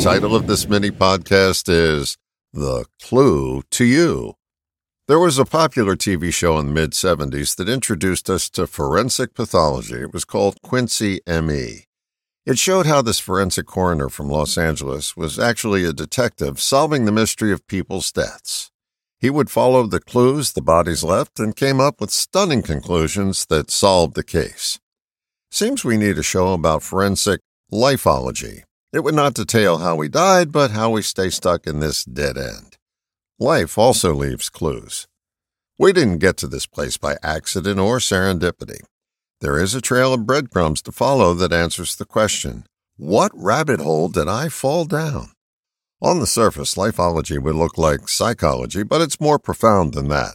title of this mini podcast is The Clue to You. There was a popular TV show in the mid 70s that introduced us to forensic pathology. It was called Quincy M.E. It showed how this forensic coroner from Los Angeles was actually a detective solving the mystery of people's deaths. He would follow the clues the bodies left and came up with stunning conclusions that solved the case. Seems we need a show about forensic lifeology. It would not detail how we died, but how we stay stuck in this dead end. Life also leaves clues. We didn't get to this place by accident or serendipity. There is a trail of breadcrumbs to follow that answers the question What rabbit hole did I fall down? On the surface, lifeology would look like psychology, but it's more profound than that.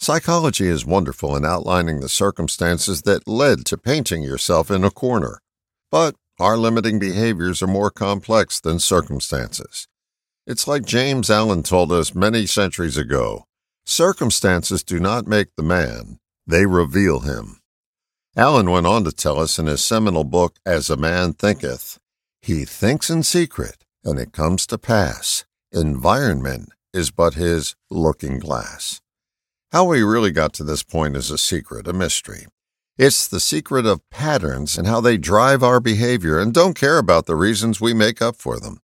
Psychology is wonderful in outlining the circumstances that led to painting yourself in a corner. But our limiting behaviors are more complex than circumstances. It's like James Allen told us many centuries ago circumstances do not make the man, they reveal him. Allen went on to tell us in his seminal book, As a Man Thinketh, he thinks in secret, and it comes to pass. Environment is but his looking glass. How we really got to this point is a secret, a mystery. It's the secret of patterns and how they drive our behavior and don't care about the reasons we make up for them.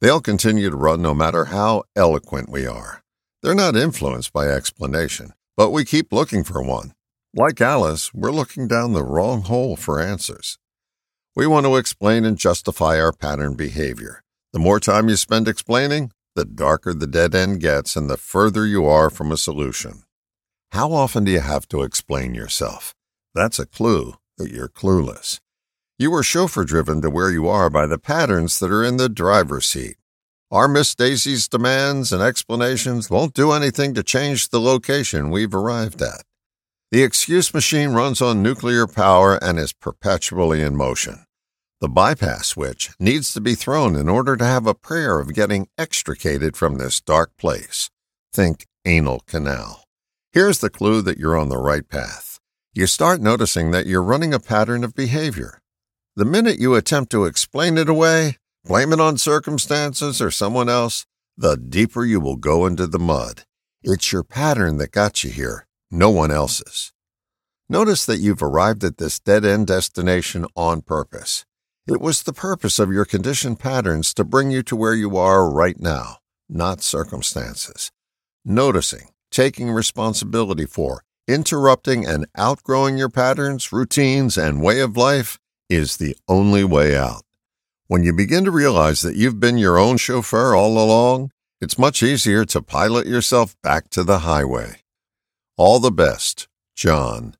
They'll continue to run no matter how eloquent we are. They're not influenced by explanation, but we keep looking for one. Like Alice, we're looking down the wrong hole for answers. We want to explain and justify our pattern behavior. The more time you spend explaining, the darker the dead end gets and the further you are from a solution. How often do you have to explain yourself? That's a clue that you're clueless. You were chauffeur driven to where you are by the patterns that are in the driver's seat. Our Miss Daisy's demands and explanations won't do anything to change the location we've arrived at. The excuse machine runs on nuclear power and is perpetually in motion. The bypass switch needs to be thrown in order to have a prayer of getting extricated from this dark place. Think anal canal. Here's the clue that you're on the right path. You start noticing that you're running a pattern of behavior. The minute you attempt to explain it away, blame it on circumstances or someone else, the deeper you will go into the mud. It's your pattern that got you here, no one else's. Notice that you've arrived at this dead end destination on purpose. It was the purpose of your conditioned patterns to bring you to where you are right now, not circumstances. Noticing, taking responsibility for, interrupting and outgrowing your patterns, routines, and way of life is the only way out. When you begin to realize that you've been your own chauffeur all along, it's much easier to pilot yourself back to the highway. All the best, John.